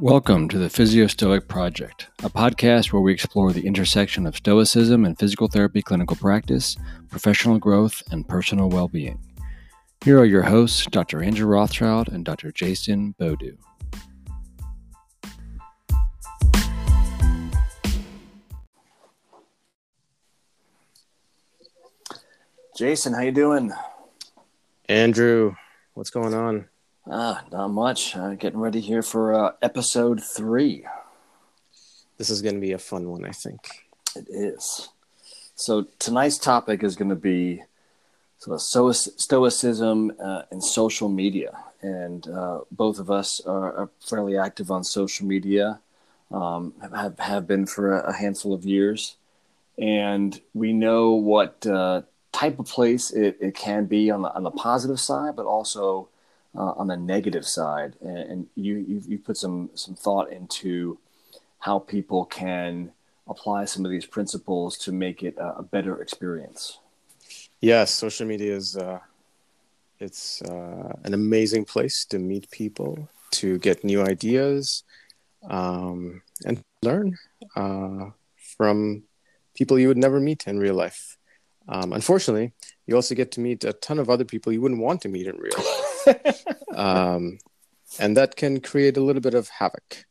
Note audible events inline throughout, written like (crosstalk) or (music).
Welcome to the Physio Stoic Project, a podcast where we explore the intersection of Stoicism and physical therapy clinical practice, professional growth, and personal well being. Here are your hosts, Dr. Andrew Rothschild and Dr. Jason Bodu. Jason, how you doing? Andrew, what's going on? Ah, not much. Uh, getting ready here for uh, episode three. This is going to be a fun one, I think. It is. So tonight's topic is going to be sort of stoicism uh, and social media, and uh, both of us are, are, fairly active on social media. Um, have have been for a, handful of years, and we know what uh, type of place it, it can be on the on the positive side, but also uh, on the negative side, and, and you you've, you put some some thought into how people can apply some of these principles to make it a, a better experience. Yes, social media is uh, it's uh, an amazing place to meet people, to get new ideas, um, and learn uh, from people you would never meet in real life. Um, unfortunately, you also get to meet a ton of other people you wouldn't want to meet in real life. Um, and that can create a little bit of havoc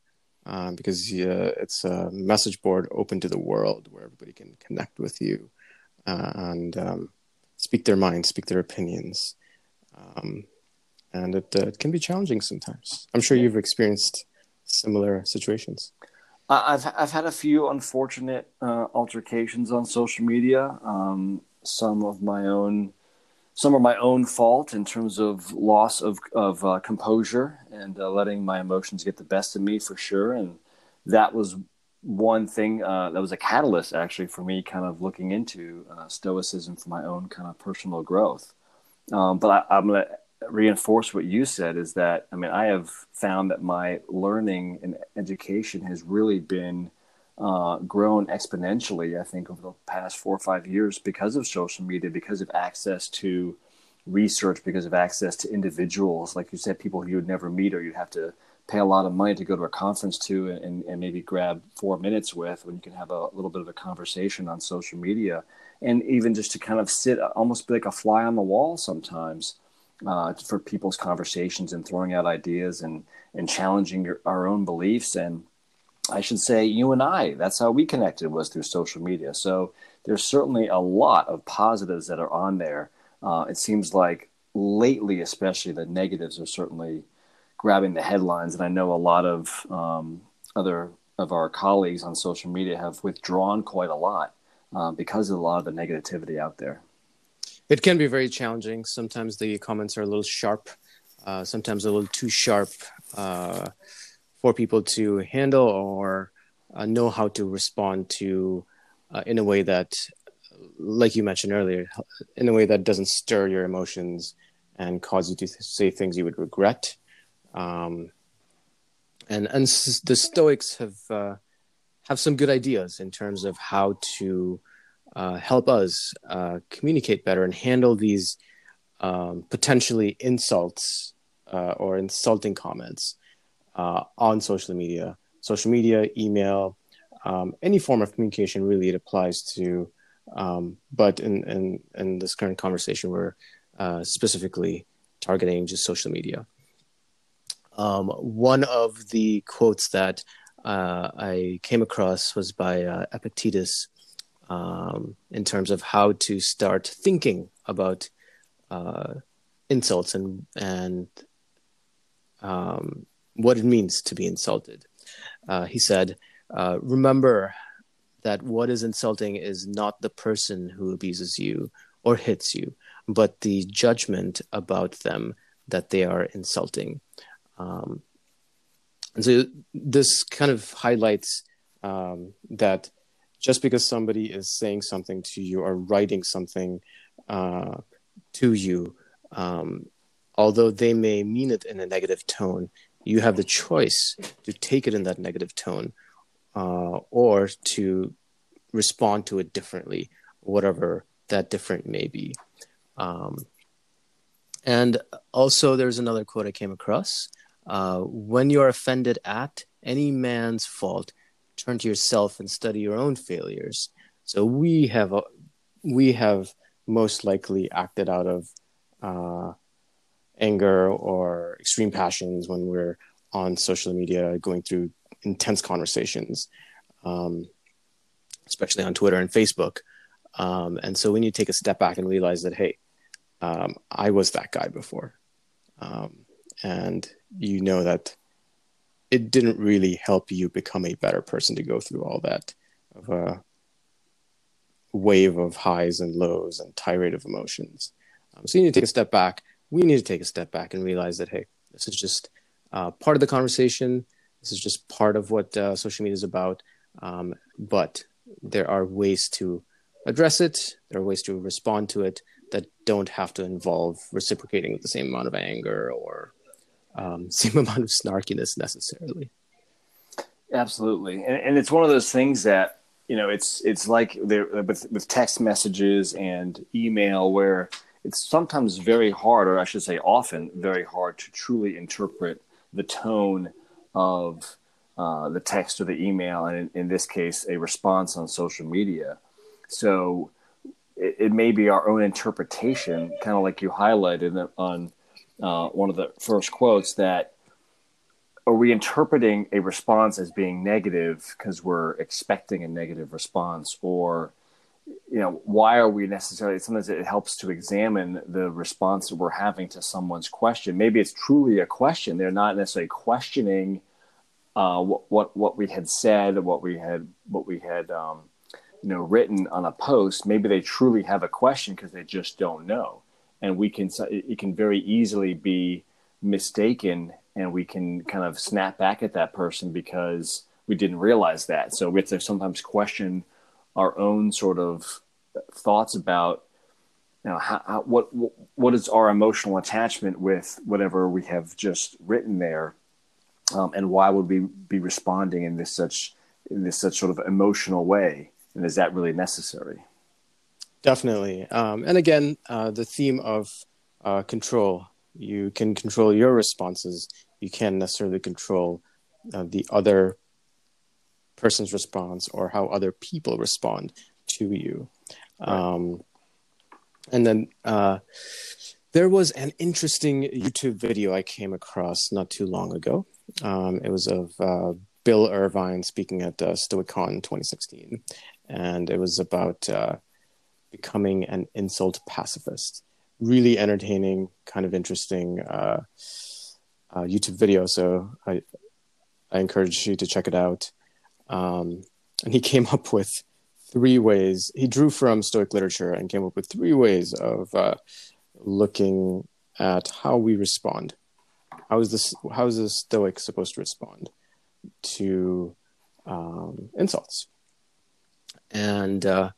um, because yeah, it's a message board open to the world where everybody can connect with you uh, and um, speak their minds, speak their opinions. Um, and it, uh, it can be challenging sometimes. I'm sure you've experienced similar situations. I've I've had a few unfortunate uh, altercations on social media. Um, some of my own some are my own fault in terms of loss of of uh, composure and uh, letting my emotions get the best of me for sure. And that was one thing uh, that was a catalyst actually for me, kind of looking into uh, stoicism for my own kind of personal growth. Um, but I, I'm going to reinforce what you said is that I mean I have found that my learning and education has really been uh, grown exponentially, I think, over the past four or five years because of social media, because of access to research, because of access to individuals, like you said, people you would never meet or you'd have to pay a lot of money to go to a conference to and, and maybe grab four minutes with when you can have a little bit of a conversation on social media. And even just to kind of sit almost like a fly on the wall sometimes uh, for people's conversations and throwing out ideas and, and challenging your, our own beliefs. And I should say you and I. That's how we connected was through social media. So there's certainly a lot of positives that are on there. Uh, it seems like lately, especially the negatives are certainly grabbing the headlines, and I know a lot of um, other of our colleagues on social media have withdrawn quite a lot uh, because of a lot of the negativity out there. It can be very challenging. Sometimes the comments are a little sharp, uh, sometimes a little too sharp. For people to handle or uh, know how to respond to uh, in a way that, like you mentioned earlier, in a way that doesn't stir your emotions and cause you to say things you would regret. Um, and and the Stoics have uh, have some good ideas in terms of how to uh, help us uh, communicate better and handle these um, potentially insults uh, or insulting comments uh, on social media, social media, email, um, any form of communication. Really, it applies to. Um, but in, in in this current conversation, we're uh, specifically targeting just social media. Um, one of the quotes that uh, I came across was by uh, Epictetus um, in terms of how to start thinking about uh, insults and and um, what it means to be insulted. Uh, he said, uh, Remember that what is insulting is not the person who abuses you or hits you, but the judgment about them that they are insulting. Um, and so this kind of highlights um, that just because somebody is saying something to you or writing something uh, to you, um, although they may mean it in a negative tone, you have the choice to take it in that negative tone uh, or to respond to it differently, whatever that different may be. Um, and also, there's another quote I came across uh, when you are offended at any man's fault, turn to yourself and study your own failures. So we have we have most likely acted out of uh, anger or extreme passions when we're on social media going through intense conversations, um, especially on Twitter and Facebook. Um, and so need to take a step back and realize that, hey, um, I was that guy before. Um, and you know that it didn't really help you become a better person to go through all that of a wave of highs and lows and tirade of emotions. Um, so you need to take a step back. We need to take a step back and realize that, hey, this is just uh, part of the conversation. This is just part of what uh, social media is about. Um, but there are ways to address it. There are ways to respond to it that don't have to involve reciprocating with the same amount of anger or um, (laughs) same amount of snarkiness necessarily. Absolutely, and, and it's one of those things that you know it's it's like with with text messages and email where it's sometimes very hard, or I should say, often very hard to truly interpret the tone of uh, the text or the email, and in, in, this case, a response on social media. So it, it may be our own interpretation, kind of like you highlighted on uh, one of the first quotes that are we interpreting a response as being negative because we're expecting a negative response or you know why are we necessarily sometimes it helps to examine the response that we're having to someone's question. Maybe it's truly a question. They're not necessarily questioning uh, what, what what we had said what we had what we had um, you know written on a post. Maybe they truly have a question because they just don't know. And we can it can very easily be mistaken and we can kind of snap back at that person because we didn't realize that. So we have to sometimes question our own sort of thoughts about you know how, how, what what is our emotional attachment with whatever we have just written there? Um, and why would we be responding in this such in this such sort of emotional way? And is that really necessary? Definitely. Um, and again uh, the theme of uh, control. You can control your responses. You can't necessarily control uh, the other person's response or how other people respond to you. Right. Um, and then uh, there was an interesting YouTube video I came across not too long ago. Um, it was of uh, Bill Irvine speaking at uh, StoicCon 2016, and it was about uh, becoming an insult pacifist. Really entertaining, kind of interesting uh, uh, YouTube video. So I, I encourage you to check it out. Um, and he came up with three ways. He drew from Stoic literature and came up with three ways of uh, looking at how we respond. How is this? How is a Stoic supposed to respond to um, insults? And uh,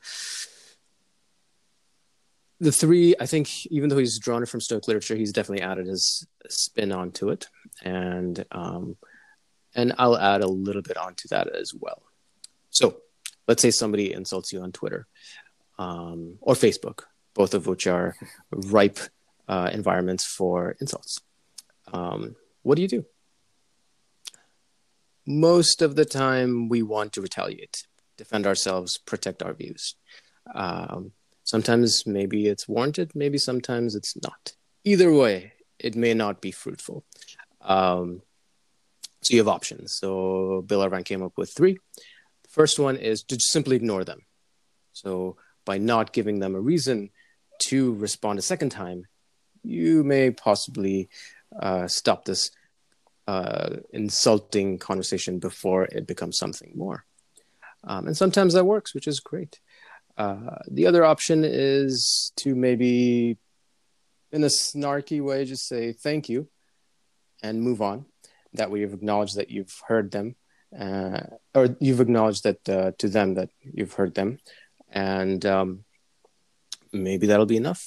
the three, I think, even though he's drawn it from Stoic literature, he's definitely added his spin onto it, and um, and I'll add a little bit onto that as well. So let's say somebody insults you on Twitter um, or Facebook, both of which are ripe uh, environments for insults. Um, what do you do? Most of the time, we want to retaliate, defend ourselves, protect our views. Um, sometimes maybe it's warranted, maybe sometimes it's not. Either way, it may not be fruitful. Um, so you have options. So Bill Irvine came up with three. The first one is to simply ignore them. So by not giving them a reason to respond a second time, you may possibly uh, stop this uh, insulting conversation before it becomes something more. Um, and sometimes that works, which is great. Uh, the other option is to maybe, in a snarky way, just say thank you and move on that you've acknowledged that you've heard them uh, or you've acknowledged that uh, to them that you've heard them. And um, maybe that'll be enough.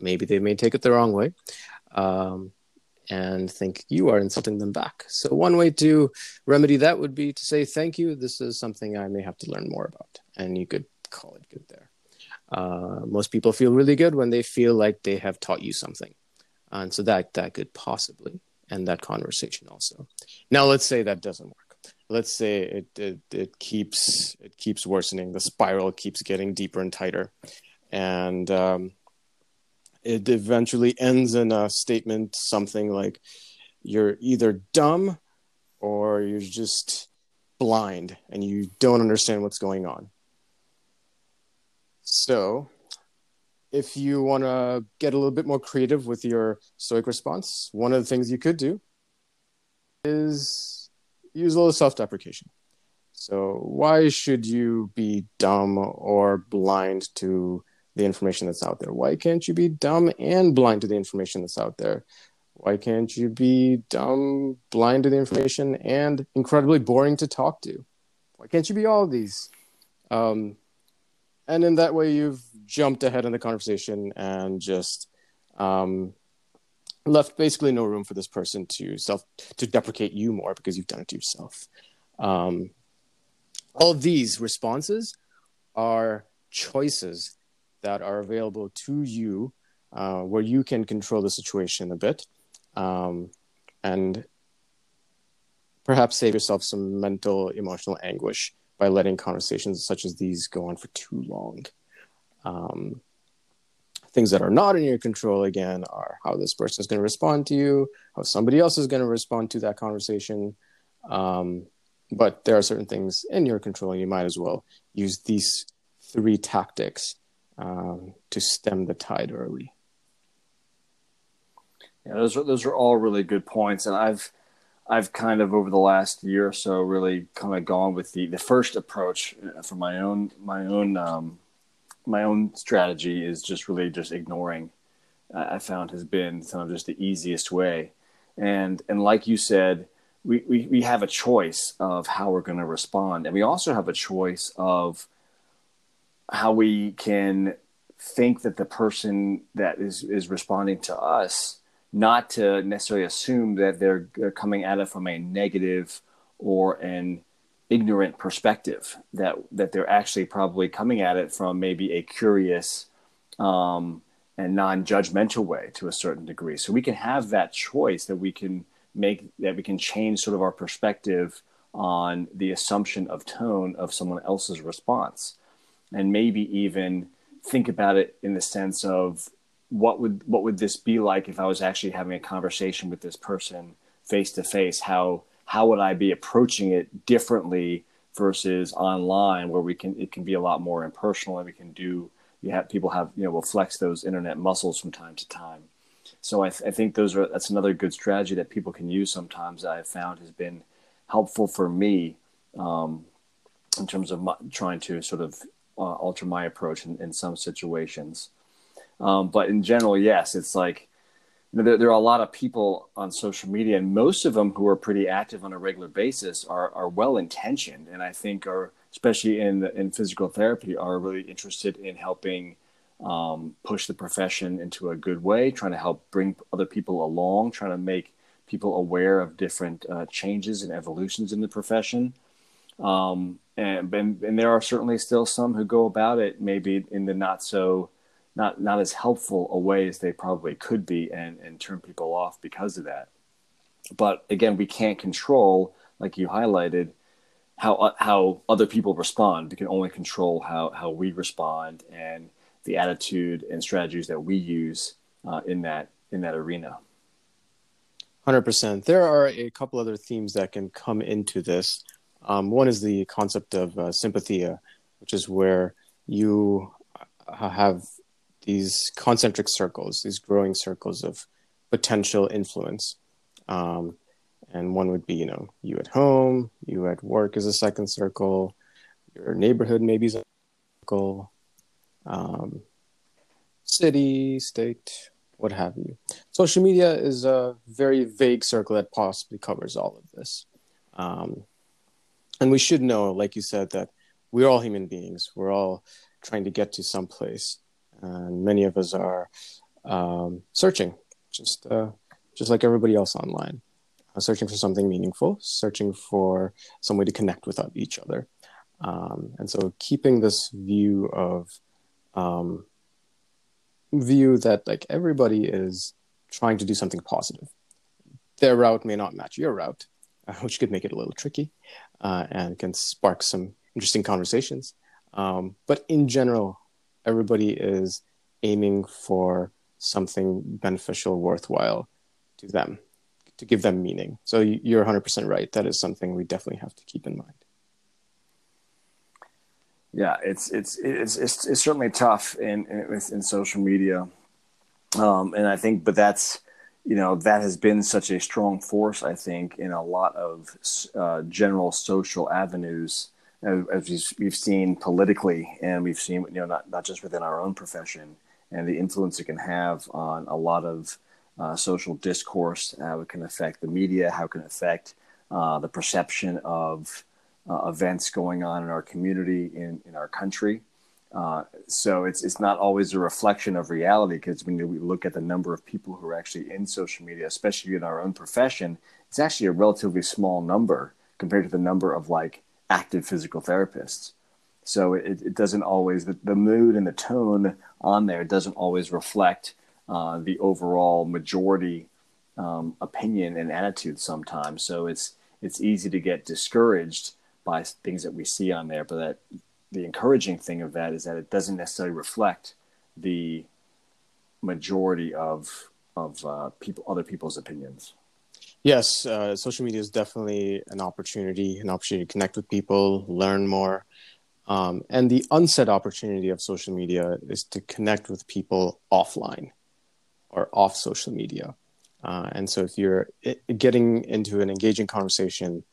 Maybe they may take it the wrong way um, and think you are insulting them back. So one way to remedy that would be to say thank you. This is something i may have to learn more about. And you could call it good there. Uh, most people feel really good when they feel like they have taught you something. And so that that could possibly end that conversation also. Now, let's say that doesn't work. Let's say it, it, it keeps it keeps worsening. The spiral keeps getting deeper and tighter, and um, it eventually ends in a statement something like, "You're either dumb, or you're just blind, and you don't understand what's going on." So, if you want to get a little bit more creative with your stoic response, one of the things you could do is use a little self deprecation. So, why should you be dumb or blind to the information that's out there? Why can't you be dumb and blind to the information that's out there? Why can't you be dumb, blind to the information, and incredibly boring to talk to? Why can't you be all of these? Um, and in that way you've jumped ahead in the conversation and just um, left basically no room for this person to self to deprecate you more because you've done it to yourself. Um, all these responses are choices that are available to you uh, where you can control the situation a bit um, and perhaps save yourself some mental emotional anguish by letting conversations such as these go on for too long. Um, things that are not in your control, again, are how this person is going to respond to you, how somebody else is going to respond to that conversation. Um, but there are certain things in your control, and you might as well use these three tactics um, to stem the tide early. Yeah, those are those are all really good points, and I've I've kind of over the last year or so really kind of gone with the the first approach uh, for my own my own um, my own strategy is just really just ignoring. Uh, I found has been some of just the easiest way, and and like you said, we we, we have a choice of how we're going to respond, and we also have a choice of how we can think that the person that is is responding to us not to necessarily assume that they're, they're coming at it from a negative or an ignorant perspective that that they're actually probably coming at it from maybe a curious um, and non-judgmental way to a certain degree. So we can have that choice that we can make that we can change sort of our perspective on the assumption of tone of someone else's response. And maybe even think about it in the sense of what would what would this be like if I was actually having a conversation with this person face to face? How how would I be approaching it differently versus online, where we can it can be a lot more impersonal and we can do you have people have you know will flex those internet muscles from time to time. So I, th- I think those are that's another good strategy that people can use. Sometimes I've found has been helpful for me um, in terms of my, trying to sort of uh, alter my approach in, in some situations. Um, but in general, yes, it's like you know, there, there, are a lot of people on social media, and most of them who are pretty active on a regular basis are, are well intentioned, and I think are especially in in physical therapy are really interested in helping um, push the profession into a good way, trying to help bring other people along, trying to make people aware of different uh, changes and evolutions in the profession. Um, and, and, and there are certainly still some who go about it maybe in the not so not not as helpful a way as they probably could be and and turn people off because of that. But again we can't control like you highlighted how uh, how other people respond. We can only control how how we respond and the attitude and strategies that we use uh, in that in that arena. 100% there are a couple other themes that can come into this. Um, one is the concept of uh, sympatheia which is where you uh, have these concentric circles, these growing circles of potential influence. Um, and one would be, you know, you at home, you at work is a second circle, your neighborhood maybe is a circle, um, city, state, what have you. Social media is a very vague circle that possibly covers all of this. Um, and we should know, like you said, that we're all human beings. We're all trying to get to some place and many of us are um, searching, just uh, just like everybody else online, uh, searching for something meaningful, searching for some way to connect with each other, um, and so keeping this view of um, view that like everybody is trying to do something positive. their route may not match your route, uh, (laughs) which could make it a little tricky uh, and can spark some interesting conversations. Um, but in general, everybody is aiming for something beneficial, worthwhile to them, to give them meaning. So you're 100% right. That is something we definitely have to keep in mind. Yeah, it's it's it's it's, it's certainly tough in in, in social media, um, and I think, but that's you know that has been such a strong force. I think in a lot of uh, general social avenues, as we've seen politically, and we've seen you know not not just within our own profession, and the influence it can have on a lot of uh, social discourse, how it can affect the media, how it can affect uh, the perception of uh, events going on in our community, in, in our country. Uh, so it's it's not always a reflection of reality because when we look at the number of people who are actually in social media, especially in our own profession, it's actually a relatively small number compared to the number of like active physical therapists. So it, it doesn't always the, the mood and the tone on there doesn't always reflect uh, the overall majority um, opinion and attitude sometimes. So it's it's easy to get discouraged by things that we see on there. But that the encouraging thing of that is that it doesn't necessarily reflect the majority of of uh, people other people's opinions. Yes, uh, social media is definitely an opportunity, an opportunity to connect with people, learn more. Um, and the unsaid opportunity of social media is to connect with people offline or off social media. Uh, and so, if you're getting into an engaging conversation,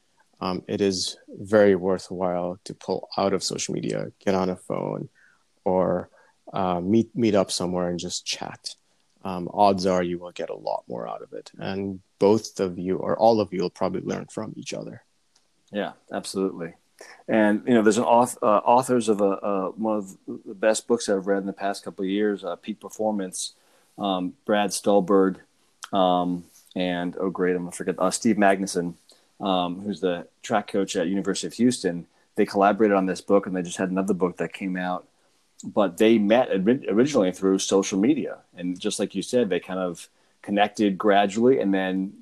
um, it is very worthwhile to pull out of social media, get on a phone, or uh, meet meet up somewhere and just chat. Um, odds are you will get a lot more out of it, and both of you or all of you will probably learn from each other. Yeah, absolutely. And you know, there's an author, uh, authors of a, uh, one of the best books I've read in the past couple of years, uh, Peak Performance um, Brad Stulberg, um, and oh great, I'm gonna forget uh, Steve Magnusson, um, who's the track coach at University of Houston. They collaborated on this book, and they just had another book that came out. But they met originally through social media, and just like you said, they kind of connected gradually, and then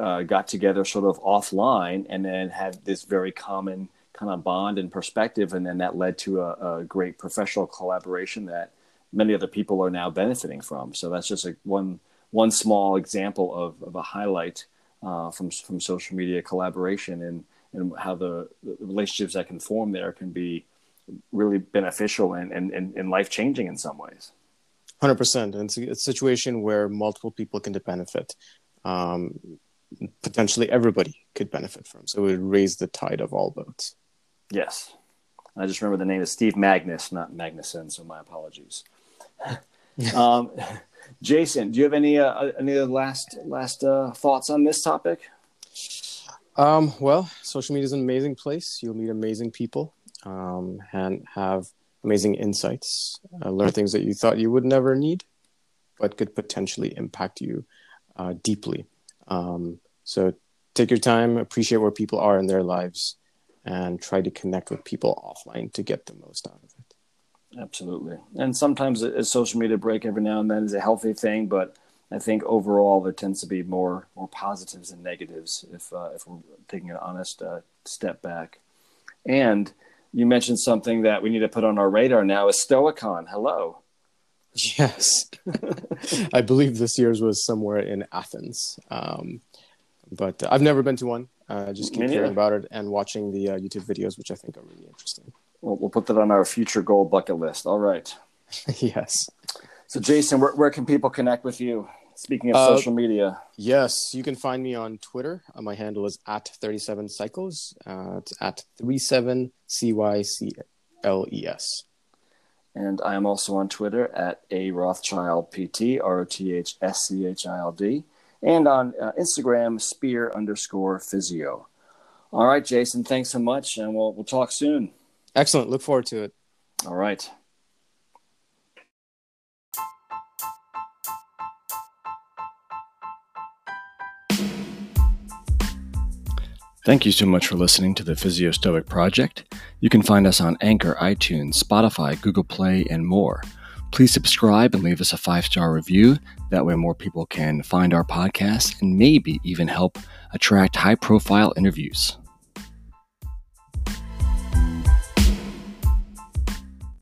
uh, got together sort of offline, and then had this very common kind of bond and perspective, and then that led to a, a great professional collaboration that many other people are now benefiting from. So that's just a, one one small example of, of a highlight uh, from from social media collaboration and and how the, the, relationships that can form there can be really beneficial and and, and, life changing in some ways. Hundred percent, and it's a, situation where multiple people can benefit. Um, potentially, everybody could benefit from. So it would raise the tide of all boats. Yes, I just remember the name is Steve Magness, not Magnuson. So my apologies. (laughs) um, Jason, do you have any uh, any last last uh, thoughts on this topic? Um, well, social media is an amazing place. You'll meet amazing people um, and have amazing insights, uh, learn things that you thought you would never need, but could potentially impact you uh, deeply. Um, so take your time, appreciate where people are in their lives, and try to connect with people offline to get the most out of it. Absolutely. And sometimes a, social media break every now and then is a healthy thing, but I think overall there tends to be more more positives than negatives if uh, if we're taking an honest uh, step back. And you mentioned something that we need to put on our radar now is Stoicon. Hello. Yes, (laughs) I believe this year's was somewhere in Athens, um, but I've never been to one. Uh, just keep hearing about it and watching the uh, YouTube videos, which I think are really interesting. We'll, we'll put that on our future goal bucket list. All right. (laughs) yes. So, Jason, where, where can people connect with you? Speaking of uh, social media. Yes, you can find me on Twitter. Uh, my handle is at 37 cycles. Uh, it's at 37 C Y C L E S. And I am also on Twitter at A Rothschild PT, R O T H S C H I L D. And on uh, Instagram, spear underscore physio. All right, Jason, thanks so much. And we'll, we'll talk soon. Excellent. Look forward to it. All right. Thank you so much for listening to the Physio Stoic Project. You can find us on Anchor, iTunes, Spotify, Google Play, and more. Please subscribe and leave us a five star review. That way, more people can find our podcast and maybe even help attract high profile interviews.